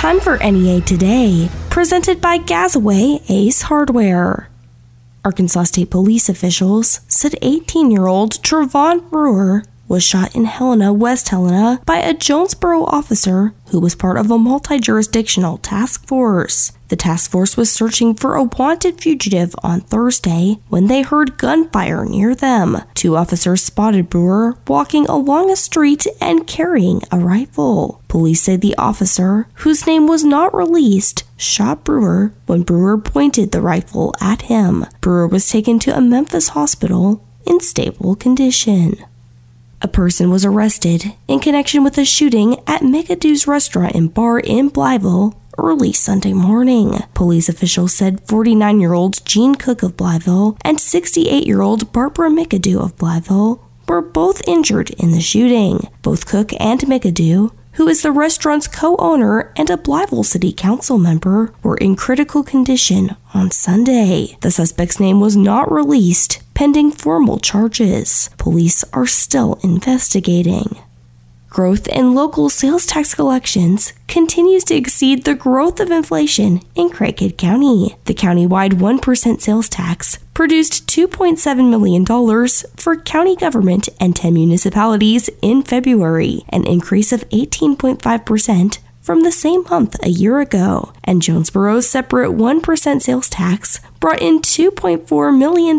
time for NEA Today, presented by Gazaway Ace Hardware. Arkansas State Police officials said 18 year old Trevon Brewer was shot in Helena, West Helena, by a Jonesboro officer who was part of a multi jurisdictional task force. The task force was searching for a wanted fugitive on Thursday when they heard gunfire near them. Two officers spotted Brewer walking along a street and carrying a rifle. Police say the officer, whose name was not released, shot Brewer when Brewer pointed the rifle at him. Brewer was taken to a Memphis hospital in stable condition. A person was arrested in connection with a shooting at McAdoo's restaurant and bar in Blytheville early Sunday morning. Police officials said 49 year old Gene Cook of Blytheville and 68 year old Barbara McAdoo of Blytheville were both injured in the shooting. Both Cook and McAdoo who is the restaurant's co owner and a Blytheville City Council member, were in critical condition on Sunday. The suspect's name was not released, pending formal charges. Police are still investigating. Growth in local sales tax collections continues to exceed the growth of inflation in Craighead County. The countywide 1% sales tax produced $2.7 million for county government and 10 municipalities in February, an increase of 18.5% from the same month a year ago, and Jonesboro's separate 1% sales tax brought in $2.4 million,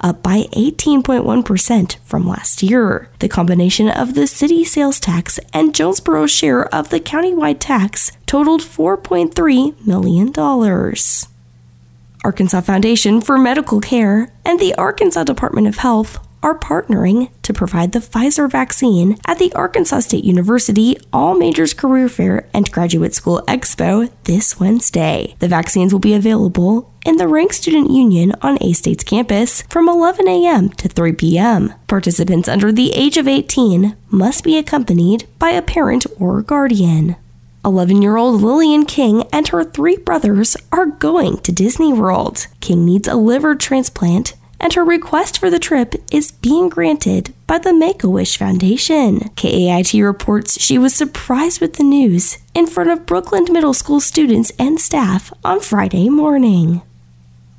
up by 18.1% from last year. The combination of the city sales tax and Jonesboro's share of the countywide tax totaled $4.3 million. Arkansas Foundation for Medical Care and the Arkansas Department of Health are partnering to provide the Pfizer vaccine at the Arkansas State University All Majors Career Fair and Graduate School Expo this Wednesday. The vaccines will be available in the Reng Student Union on A State's campus from 11 a.m. to 3 p.m. Participants under the age of 18 must be accompanied by a parent or guardian. 11 year old Lillian King and her three brothers are going to Disney World. King needs a liver transplant and her request for the trip is being granted by the Make a Wish Foundation. KAIT reports she was surprised with the news in front of Brookland Middle School students and staff on Friday morning.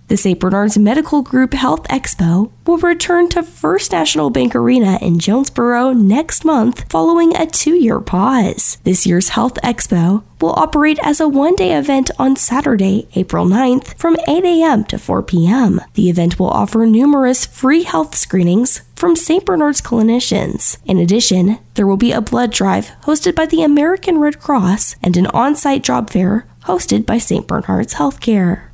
The St. Bernard's Medical Group Health Expo will return to First National Bank Arena in Jonesboro next month following a two year pause. This year's Health Expo will operate as a one day event on Saturday, April 9th from 8 a.m. to 4 p.m. The event will offer numerous free health screenings from St. Bernard's clinicians. In addition, there will be a blood drive hosted by the American Red Cross and an on site job fair hosted by St. Bernard's Healthcare.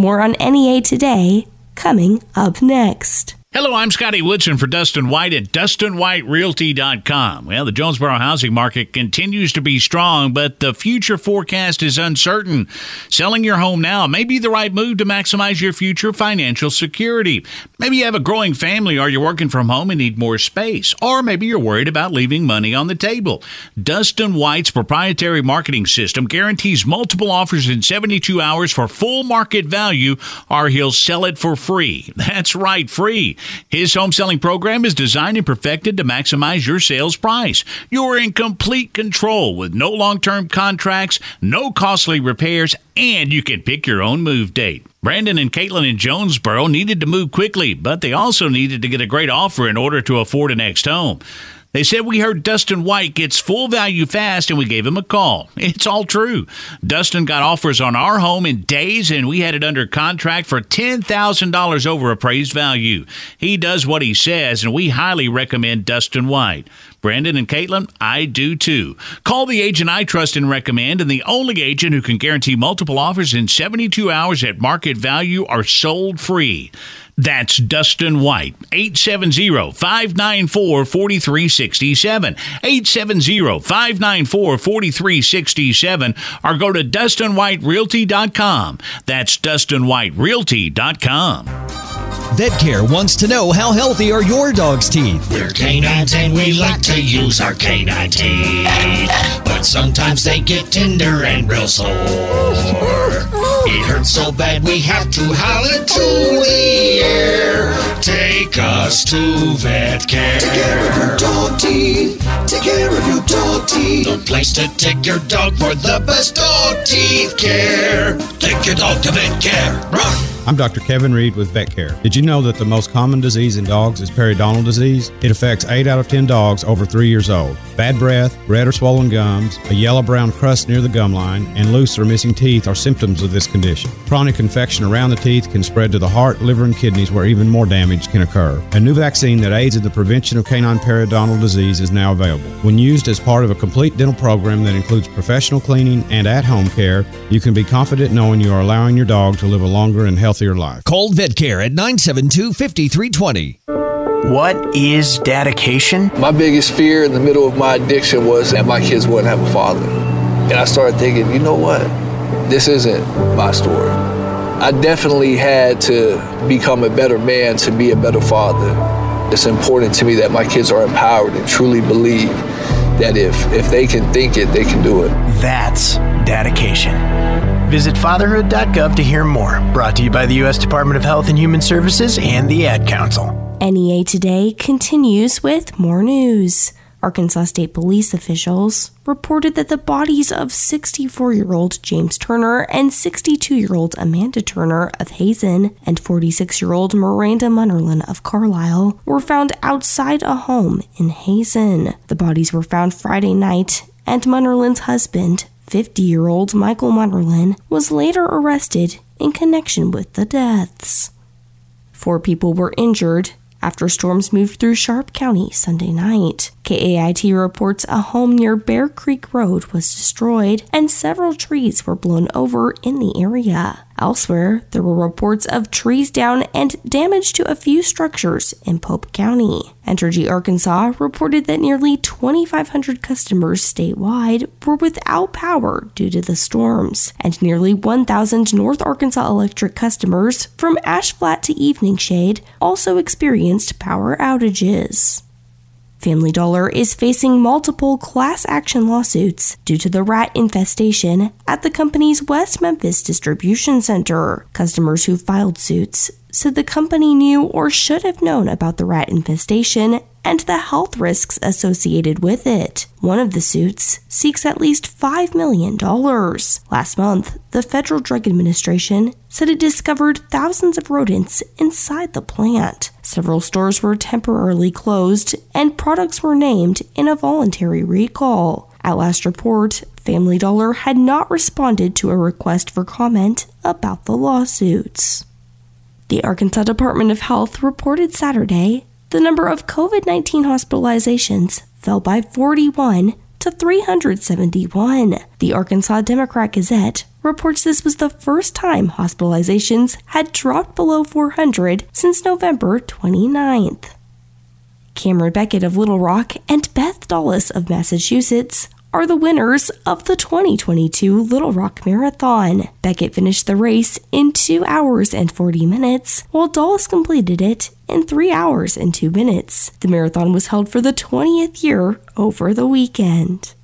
More on NEA today, coming up next. Hello, I'm Scotty Woodson for Dustin White at DustinWhiteRealty.com. Well, the Jonesboro housing market continues to be strong, but the future forecast is uncertain. Selling your home now may be the right move to maximize your future financial security. Maybe you have a growing family or you're working from home and need more space, or maybe you're worried about leaving money on the table. Dustin White's proprietary marketing system guarantees multiple offers in 72 hours for full market value, or he'll sell it for free. That's right, free. His home selling program is designed and perfected to maximize your sales price. You're in complete control with no long term contracts, no costly repairs, and you can pick your own move date. Brandon and Caitlin in Jonesboro needed to move quickly, but they also needed to get a great offer in order to afford a next home. They said we heard Dustin White gets full value fast and we gave him a call. It's all true. Dustin got offers on our home in days and we had it under contract for $10,000 over appraised value. He does what he says and we highly recommend Dustin White. Brandon and Caitlin, I do too. Call the agent I trust and recommend, and the only agent who can guarantee multiple offers in 72 hours at market value are sold free. That's Dustin White, 870-594-4367, 870-594-4367, or go to DustinWhiteRealty.com. That's DustinWhiteRealty.com. VetCare wants to know how healthy are your dog's teeth. We're canines and we like to use our canine teeth. But sometimes they get tender and real sore. It hurts so bad we have to holler to the Care. Take us to vet care. Take care of your dog teeth. Take care of your dog teeth. The place to take your dog for the best dog teeth care. Take your dog to vet care. Run. I'm Dr. Kevin Reed with Vet Care. Did you know that the most common disease in dogs is periodontal disease? It affects 8 out of 10 dogs over 3 years old. Bad breath, red or swollen gums, a yellow brown crust near the gum line, and loose or missing teeth are symptoms of this condition. Chronic infection around the teeth can spread to the heart, liver, and kidneys where even more damage can occur. A new vaccine that aids in the prevention of canine periodontal disease is now available. When used as part of a complete dental program that includes professional cleaning and at home care, you can be confident knowing you are allowing your dog to live a longer and healthier life. Call VetCare at 972 5320. What is dedication? My biggest fear in the middle of my addiction was that my kids wouldn't have a father. And I started thinking, you know what? This isn't my story. I definitely had to become a better man to be a better father. It's important to me that my kids are empowered and truly believe that if, if they can think it, they can do it. That's dedication. Visit fatherhood.gov to hear more. Brought to you by the U.S. Department of Health and Human Services and the Ad Council. NEA Today continues with more news. Arkansas State Police officials reported that the bodies of 64 year old James Turner and 62 year old Amanda Turner of Hazen and 46 year old Miranda Munnerlin of Carlisle were found outside a home in Hazen. The bodies were found Friday night, and Munnerlin's husband, 50 year old Michael Munnerlin, was later arrested in connection with the deaths. Four people were injured after storms moved through Sharp County Sunday night. KAIT reports a home near Bear Creek Road was destroyed and several trees were blown over in the area. Elsewhere, there were reports of trees down and damage to a few structures in Pope County. Entergy Arkansas reported that nearly 2,500 customers statewide were without power due to the storms, and nearly 1,000 North Arkansas Electric customers from Ash Flat to Evening Shade also experienced power outages. Family Dollar is facing multiple class action lawsuits due to the rat infestation at the company's West Memphis distribution center. Customers who filed suits said the company knew or should have known about the rat infestation and the health risks associated with it. One of the suits seeks at least $5 million. Last month, the Federal Drug Administration said it discovered thousands of rodents inside the plant. Several stores were temporarily closed, and products were named in a voluntary recall. At last report, Family Dollar had not responded to a request for comment about the lawsuits. The Arkansas Department of Health reported Saturday the number of COVID 19 hospitalizations fell by 41 to 371. The Arkansas Democrat Gazette reports this was the first time hospitalizations had dropped below 400 since November 29th. Cameron Beckett of Little Rock and Beth Dulles of Massachusetts are the winners of the 2022 Little Rock Marathon. Beckett finished the race in 2 hours and 40 minutes, while Dulles completed it in 3 hours and 2 minutes. The marathon was held for the 20th year over the weekend.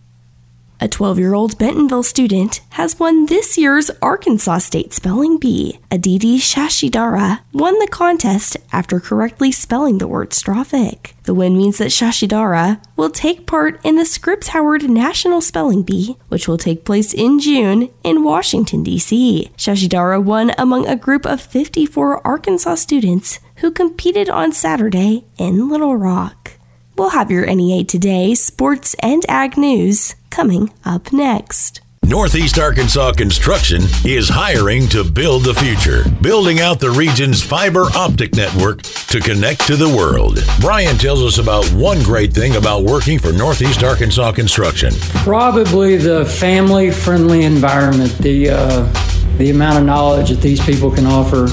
A 12 year old Bentonville student has won this year's Arkansas State Spelling Bee. Aditi Shashidara won the contest after correctly spelling the word strophic. The win means that Shashidara will take part in the Scripps Howard National Spelling Bee, which will take place in June in Washington, D.C. Shashidara won among a group of 54 Arkansas students who competed on Saturday in Little Rock. We'll have your NEA Today, sports, and ag news coming up next. Northeast Arkansas Construction is hiring to build the future, building out the region's fiber optic network to connect to the world. Brian tells us about one great thing about working for Northeast Arkansas Construction. Probably the family friendly environment, the uh, the amount of knowledge that these people can offer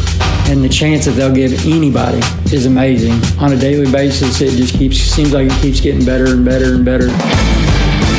and the chance that they'll give anybody is amazing. On a daily basis, it just keeps seems like it keeps getting better and better and better.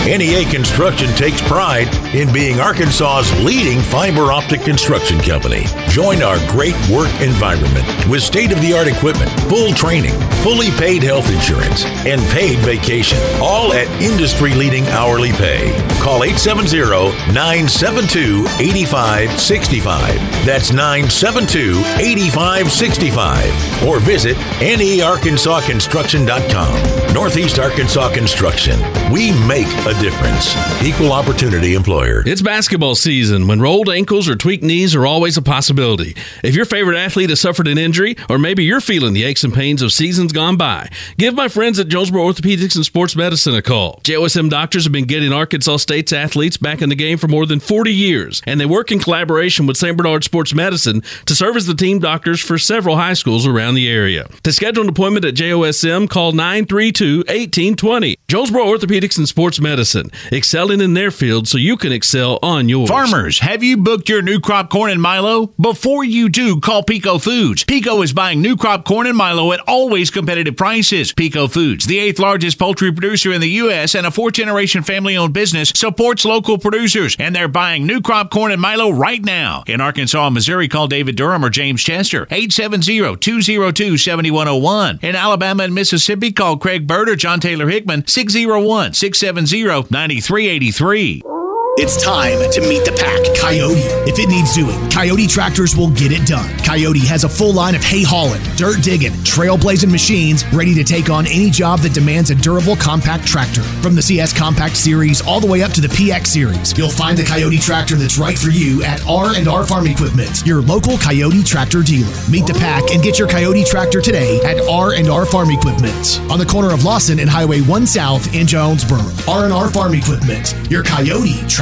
NEA Construction takes pride in being Arkansas's leading fiber optic construction company. Join our great work environment with state of the art equipment, full training, fully paid health insurance, and paid vacation, all at industry leading hourly pay. Call 870 972 8565. That's 972 8565. Or visit nearkansasconstruction.com. Northeast Arkansas Construction. We make a difference. Equal opportunity employer. It's basketball season when rolled ankles or tweaked knees are always a possibility. If your favorite athlete has suffered an injury, or maybe you're feeling the aches and pains of seasons gone by, give my friends at Jonesboro Orthopedics and Sports Medicine a call. JOSM doctors have been getting Arkansas State's athletes back in the game for more than 40 years, and they work in collaboration with St. Bernard Sports Medicine to serve as the team doctors for several high schools around the area. To schedule an appointment at JOSM, call 932 1820. Jonesboro Orthopedics and Sports Medicine, excelling in their field so you can excel on yours. Farmers, have you booked your new crop corn and Milo? Before you do, call Peco Foods. Peco is buying new crop corn and Milo at always competitive prices. Peco Foods, the eighth largest poultry producer in the U.S. and a fourth generation family owned business, supports local producers, and they're buying new crop corn and Milo right now. In Arkansas and Missouri, call David Durham or James Chester, 870 202 7101. In Alabama and Mississippi, call Craig Bird or John Taylor Hickman, 601 670 9383. It's time to meet the pack. Kioti. If it needs doing, Kioti tractors will get it done. Kioti has a full line of hay hauling, dirt digging, trailblazing machines ready to take on any job that demands a durable compact tractor. From the CS Compact Series all the way up to the PX Series, you'll find the Kioti tractor that's right for you at R&R Farm Equipment, your local Kioti tractor dealer. Meet the pack and get your Kioti tractor today at R&R Farm Equipment on the corner of Lawson and Highway 1 South in Jonesboro. R&R Farm Equipment, your Kioti tractor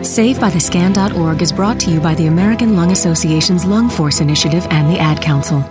SaveByTheScan.org is brought to you by the American Lung Association's Lung Force Initiative and the Ad Council.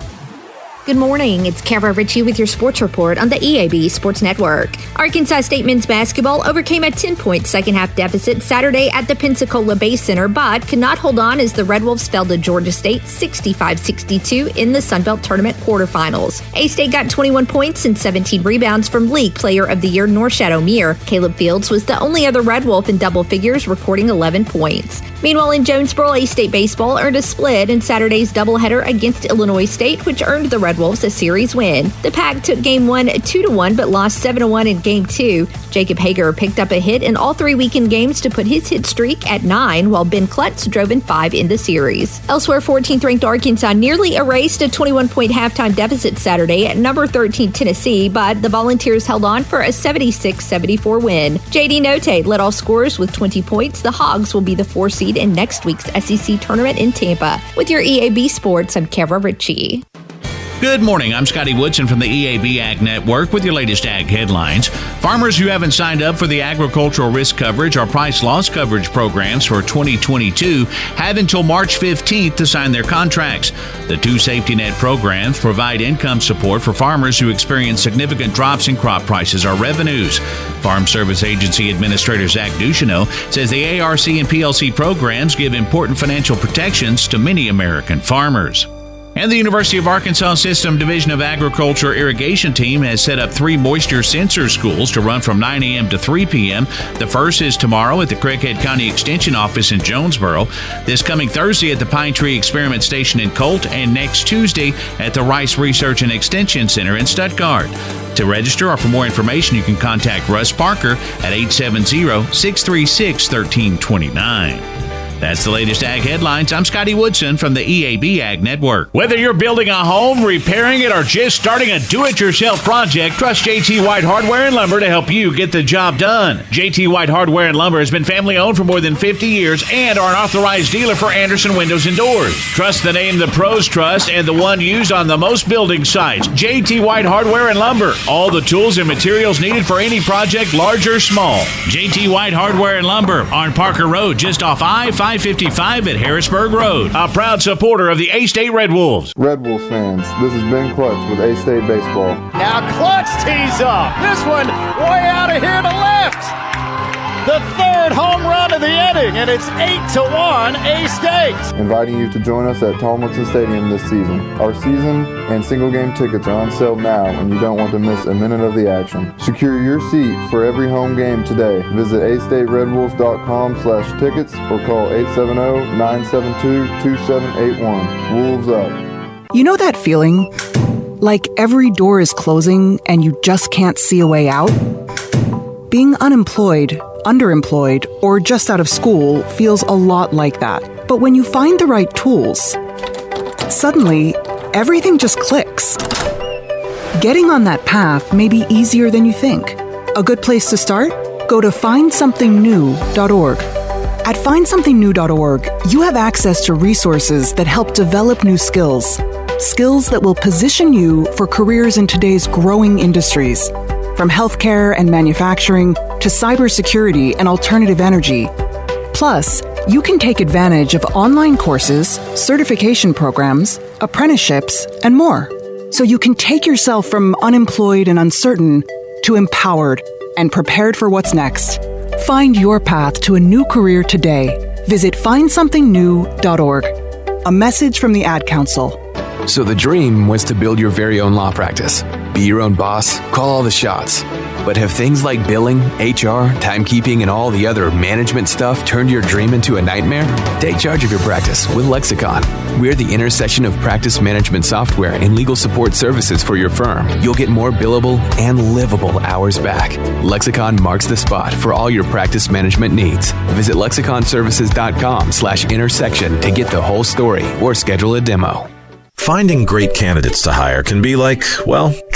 Good morning. It's Kara Ritchie with your sports report on the EAB Sports Network. Arkansas State men's basketball overcame a 10 point second half deficit Saturday at the Pensacola Bay Center, but could not hold on as the Red Wolves fell to Georgia State 65 62 in the Sunbelt Tournament quarterfinals. A State got 21 points and 17 rebounds from League Player of the Year Norchad Omier. Caleb Fields was the only other Red Wolf in double figures, recording 11 points. Meanwhile, in Jonesboro, A State baseball earned a split in Saturday's doubleheader against Illinois State, which earned the Red Wolves a series win. The Pack took game one 2 to 1 but lost 7 to 1 in game two. Jacob Hager picked up a hit in all three weekend games to put his hit streak at 9, while Ben Klutz drove in 5 in the series. Elsewhere, 14th ranked Arkansas nearly erased a 21 point halftime deficit Saturday at number 13 Tennessee, but the Volunteers held on for a 76 74 win. JD Notae led all scorers with 20 points. The Hogs will be the four seed in next week's SEC tournament in Tampa. With your EAB Sports, I'm Kara Ritchie. Good morning. I'm Scotty Woodson from the EAB Ag Network with your latest ag headlines. Farmers who haven't signed up for the agricultural risk coverage or price loss coverage programs for 2022 have until March 15th to sign their contracts. The two safety net programs provide income support for farmers who experience significant drops in crop prices or revenues. Farm Service Agency Administrator Zach Ducheneaux says the ARC and PLC programs give important financial protections to many American farmers. And the University of Arkansas System Division of Agriculture Irrigation Team has set up three moisture sensor schools to run from 9 a.m. to 3 p.m. The first is tomorrow at the Craighead County Extension Office in Jonesboro, this coming Thursday at the Pine Tree Experiment Station in Colt, and next Tuesday at the Rice Research and Extension Center in Stuttgart. To register or for more information, you can contact Russ Parker at 870 636 1329. That's the latest ag headlines. I'm Scotty Woodson from the EAB Ag Network. Whether you're building a home, repairing it, or just starting a do it yourself project, trust JT White Hardware and Lumber to help you get the job done. JT White Hardware and Lumber has been family owned for more than 50 years and are an authorized dealer for Andersen Windows and Doors. Trust the name the pros trust and the one used on the most building sites. JT White Hardware and Lumber. All the tools and materials needed for any project, large or small. JT White Hardware and Lumber on Parker Road, just off I 5. 555 at Harrisburg Road. A proud supporter of the A State Red Wolves. Red Wolves fans, this is Ben Clutch with A State Baseball. Now Clutch tees up. This one way out of here to left the third home run of the inning, and it's 8 to 1 A State. Inviting you to join us at Tomlinson Stadium this season. Our season and single game tickets are on sale now, and you don't want to miss a minute of the action. Secure your seat for every home game today. Visit astateredwolves.com slash tickets or call 870-972-2781. Wolves up. You know that feeling? Like every door is closing and you just can't see a way out? Being unemployed underemployed, or just out of school feels a lot like that. But when you find the right tools, suddenly everything just clicks. Getting on that path may be easier than you think. A good place to start? Go to findsomethingnew.org. At findsomethingnew.org, you have access to resources that help develop new skills. Skills that will position you for careers in today's growing industries, from healthcare and manufacturing to cybersecurity and alternative energy. Plus, you can take advantage of online courses, certification programs, apprenticeships, and more. So you can take yourself from unemployed and uncertain to empowered and prepared for what's next. Find your path to a new career today. Visit findsomethingnew.org. A message from the Ad Council. So the dream was to build your very own law practice. Be your own boss, call all the shots but have things like billing, HR, timekeeping, and all the other management stuff turned your dream into a nightmare? Take charge of your practice with Lexicon. We're the intersection of practice management software and legal support services for your firm. You'll get more billable and livable hours back. Lexicon marks the spot for all your practice management needs. Visit lexiconservices.com slash intersection to get the whole story or schedule a demo. Finding great candidates to hire can be like, well,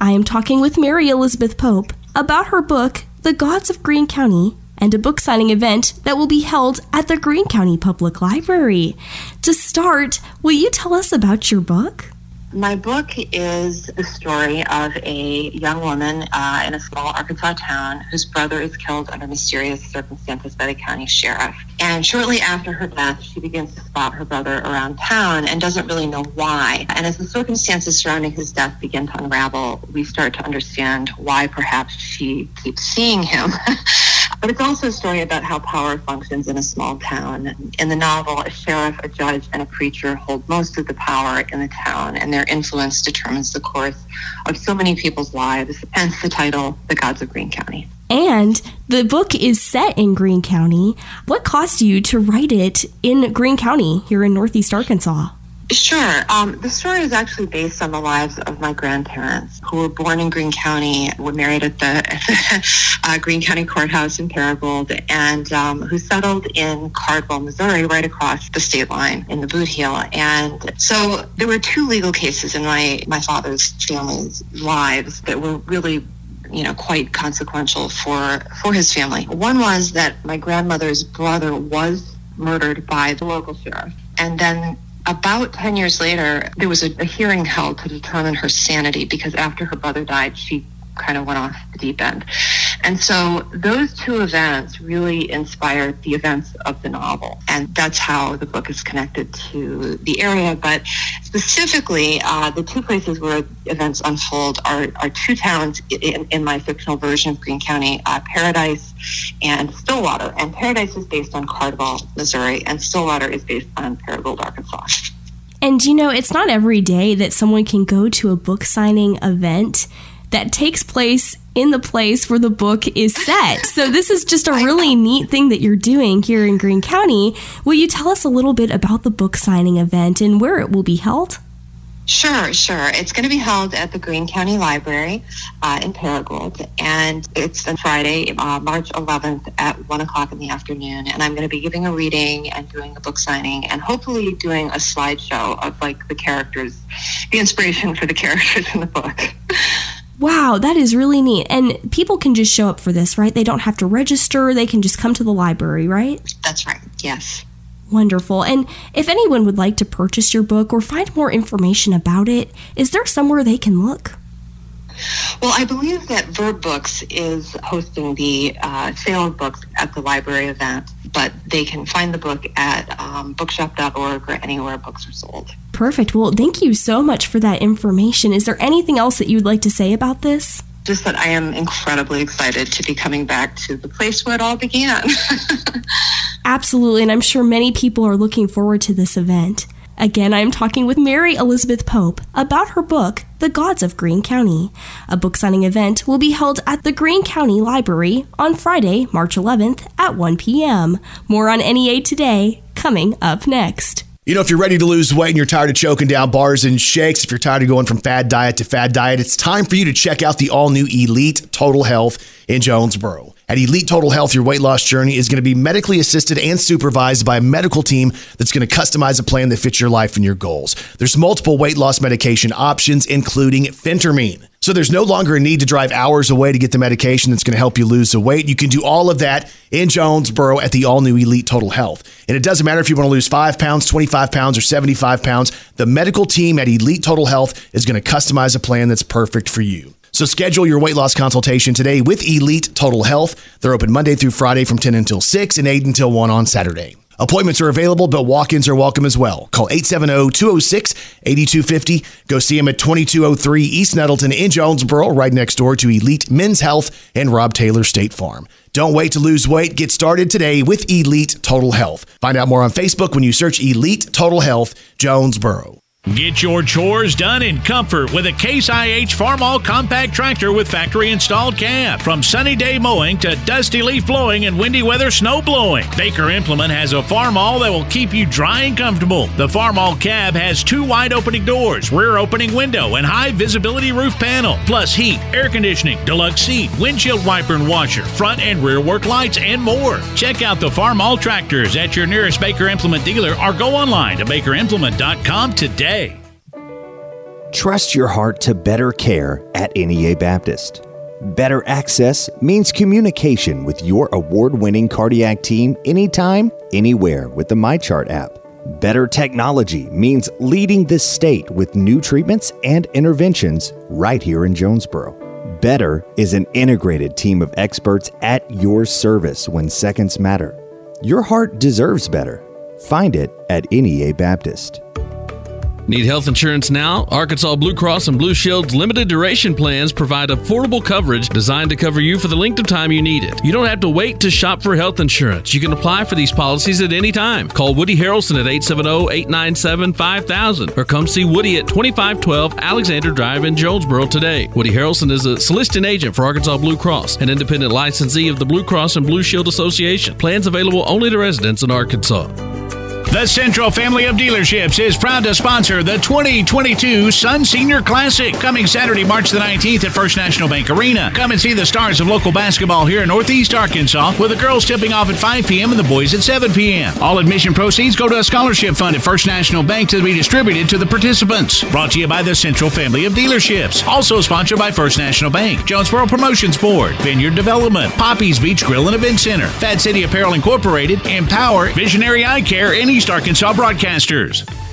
I am talking with Mary Elizabeth Pope about her book, The Gods of Greene County, and a book signing event that will be held at the Greene County Public Library. To start, will you tell us about your book? My book is the story of a young woman uh, in a small Arkansas town whose brother is killed under mysterious circumstances by the county sheriff. And shortly after her death, she begins to spot her brother around town and doesn't really know why. And as the circumstances surrounding his death begin to unravel, we start to understand why perhaps she keeps seeing him. But it's also a story about how power functions in a small town. In the novel, a sheriff, a judge, and a preacher hold most of the power in the town, and their influence determines the course of so many people's lives, hence the title, The Gods of Greene County. And the book is set in Greene County. What caused you to write it in Greene County here in Northeast Arkansas? Sure. Um, the story is actually based on the lives of my grandparents, who were born in Greene County, were married at the, uh, Greene County Courthouse in Paragould, and um, who settled in Cardwell, Missouri, right across the state line in the Boot Heel. And so there were two legal cases in my, my father's family's lives that were really you know quite consequential for for his family. One was that my grandmother's brother was murdered by the local sheriff, and then about 10 years later, there was a, a, hearing held to determine her sanity because after her brother died, she kind of went off the deep end. And so those two events really inspired the events of the novel. And that's how the book is connected to the area. But specifically, uh, the two places where events unfold are, are two towns in, in my fictional version of Greene County, uh, Paradise and Stillwater. And Paradise is based on Cardwell, Missouri, and Stillwater is based on Paragould, Arkansas. And you know, it's not every day that someone can go to a book signing event that takes place in the place where the book is set. So this is just a really neat thing that you're doing here in Greene County. Will you tell us a little bit about the book signing event and where it will be held? Sure, sure. It's going to be held at the Greene County Library uh, in Paragould, and it's on Friday, uh, March 11th at 1 o'clock in the afternoon. And I'm going to be giving a reading and doing a book signing and hopefully doing a slideshow of like the characters, the inspiration for the characters in the book. Wow, that is really neat. And people can just show up for this, right? They don't have to register, they can just come to the library, right? That's right, yes. Wonderful. And if anyone would like to purchase your book or find more information about it, is there somewhere they can look? Well, I believe that Verb Books is hosting the uh, sale of books at the library event, but they can find the book at um, bookshop.org or anywhere books are sold. Perfect. Well, thank you so much for that information. Is there anything else that you'd like to say about this? Just that I am incredibly excited to be coming back to the place where it all began. Absolutely, and I'm sure many people are looking forward to this event. Again, I am talking with Mary Elizabeth Pope about her book, The Gods of Greene County. A book signing event will be held at the Greene County Library on Friday, March 11th at 1 p.m. More on NEA today, coming up next. You know, if you're ready to lose weight and you're tired of choking down bars and shakes, if you're tired of going from fad diet to fad diet, it's time for you to check out the all new Elite Total Health in Jonesboro. At Elite Total Health, your weight loss journey is going to be medically assisted and supervised by a medical team that's going to customize a plan that fits your life and your goals. There's multiple weight loss medication options, including phentermine. So there's no longer a need to drive hours away to get the medication that's going to help you lose the weight. You can do all of that in Jonesboro at the all new Elite Total Health. And it doesn't matter if you want to lose five pounds, 25 pounds, or 75 pounds, the medical team at Elite Total Health is going to customize a plan that's perfect for you. So schedule your weight loss consultation today with Elite Total Health. They're open Monday through Friday from 10 until 6 and 8 until 1 on Saturday. Appointments are available, but walk ins are welcome as well. Call 870 206 8250. Go see them at 2203 East Nettleton in Jonesboro, right next door to Elite Men's Health and Rob Taylor State Farm. Don't wait to lose weight. Get started today with Elite Total Health. Find out more on Facebook when you search Elite Total Health Jonesboro. Get your chores done in comfort with a Case IH Farmall compact tractor with factory installed cab. From sunny day mowing to dusty leaf blowing and windy weather snow blowing, Baker Implement has a Farmall that will keep you dry and comfortable. The Farmall cab has two wide opening doors, rear opening window, and high visibility roof panel, plus heat, air conditioning, deluxe seat, windshield wiper and washer, front and rear work lights, and more. Check out the Farmall tractors at your nearest Baker Implement dealer or go online to bakerimplement.com today. Trust your heart to better care at NEA Baptist. Better access means communication with your award winning cardiac team anytime, anywhere with the MyChart app. Better technology means leading the state with new treatments and interventions right here in Jonesboro. Better is an integrated team of experts at your service when seconds matter. Your heart deserves better. Find it at NEA Baptist. Need health insurance now? Arkansas Blue Cross and Blue Shield's limited duration plans provide affordable coverage designed to cover you for the length of time you need it. You don't have to wait to shop for health insurance. You can apply for these policies at any time. Call Woody Harrelson at 870-897-5000 or come see Woody at 2512 Alexander Drive in Jonesboro today. Woody Harrelson is a soliciting agent for Arkansas Blue Cross, an independent licensee of the Blue Cross and Blue Shield Association. Plans available only to residents in Arkansas. The Central Family of Dealerships is proud to sponsor the 2022 Sun Senior Classic coming Saturday, March the 19th at First National Bank Arena. Come and see the stars of local basketball here in Northeast Arkansas with the girls tipping off at 5 p.m. and the boys at 7 p.m. All admission proceeds go to a scholarship fund at First National Bank to be distributed to the participants. Brought to you by the Central Family of Dealerships. Also sponsored by First National Bank, Jonesboro Promotions Board, Vineyard Development, Poppy's Beach Grill and Event Center, Fat City Apparel Incorporated, Empower, Visionary Eye Care, and East Arkansas Broadcasters.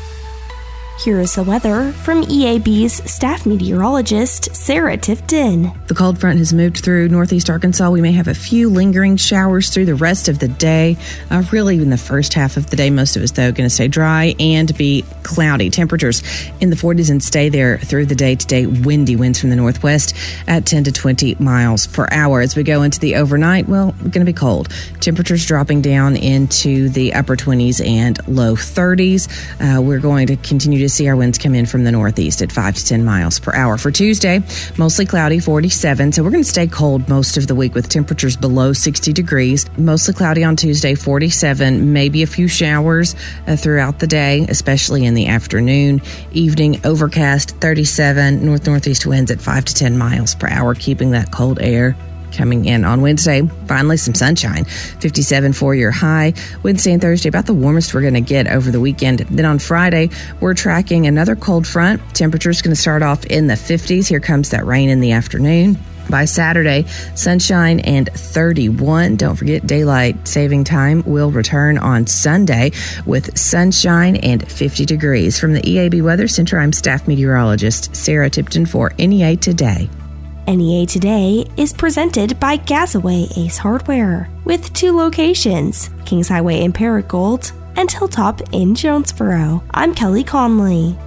Here is the weather from EAB's staff meteorologist, Sarah Tifton. The cold front has moved through northeast Arkansas. We may have a few lingering showers through the rest of the day. Uh, really, in the first half of the day, most of us, though, going to stay dry and be cloudy. Temperatures in the 40s and stay there through the day today. Windy winds from the northwest at 10 to 20 miles per hour. As we go into the overnight, well, we're going to be cold. Temperatures dropping down into the upper 20s and low 30s. Uh, we're going to continue to to see our winds come in from the northeast at 5 to 10 miles per hour. For Tuesday, mostly cloudy, 47. So we're going to stay cold most of the week with temperatures below 60 degrees. Mostly cloudy on Tuesday, 47. Maybe a few showers uh, throughout the day, especially in the afternoon. Evening, overcast, 37. North northeast winds at 5 to 10 miles per hour, keeping that cold air coming in on Wednesday. Finally, some sunshine. 57 for your high. Wednesday and Thursday, about the warmest we're going to get over the weekend. Then on Friday, we're tracking another cold front. Temperature's going to start off in the 50s. Here comes that rain in the afternoon. By Saturday, sunshine and 31. Don't forget, daylight saving time will return on Sunday with sunshine and 50 degrees. From the EAB Weather Center, I'm staff meteorologist Sarah Tipton for NEA Today. NEA Today is presented by Gazaway Ace Hardware with two locations Kings Highway in Paragould and Hilltop in Jonesboro. I'm Kelly Conley.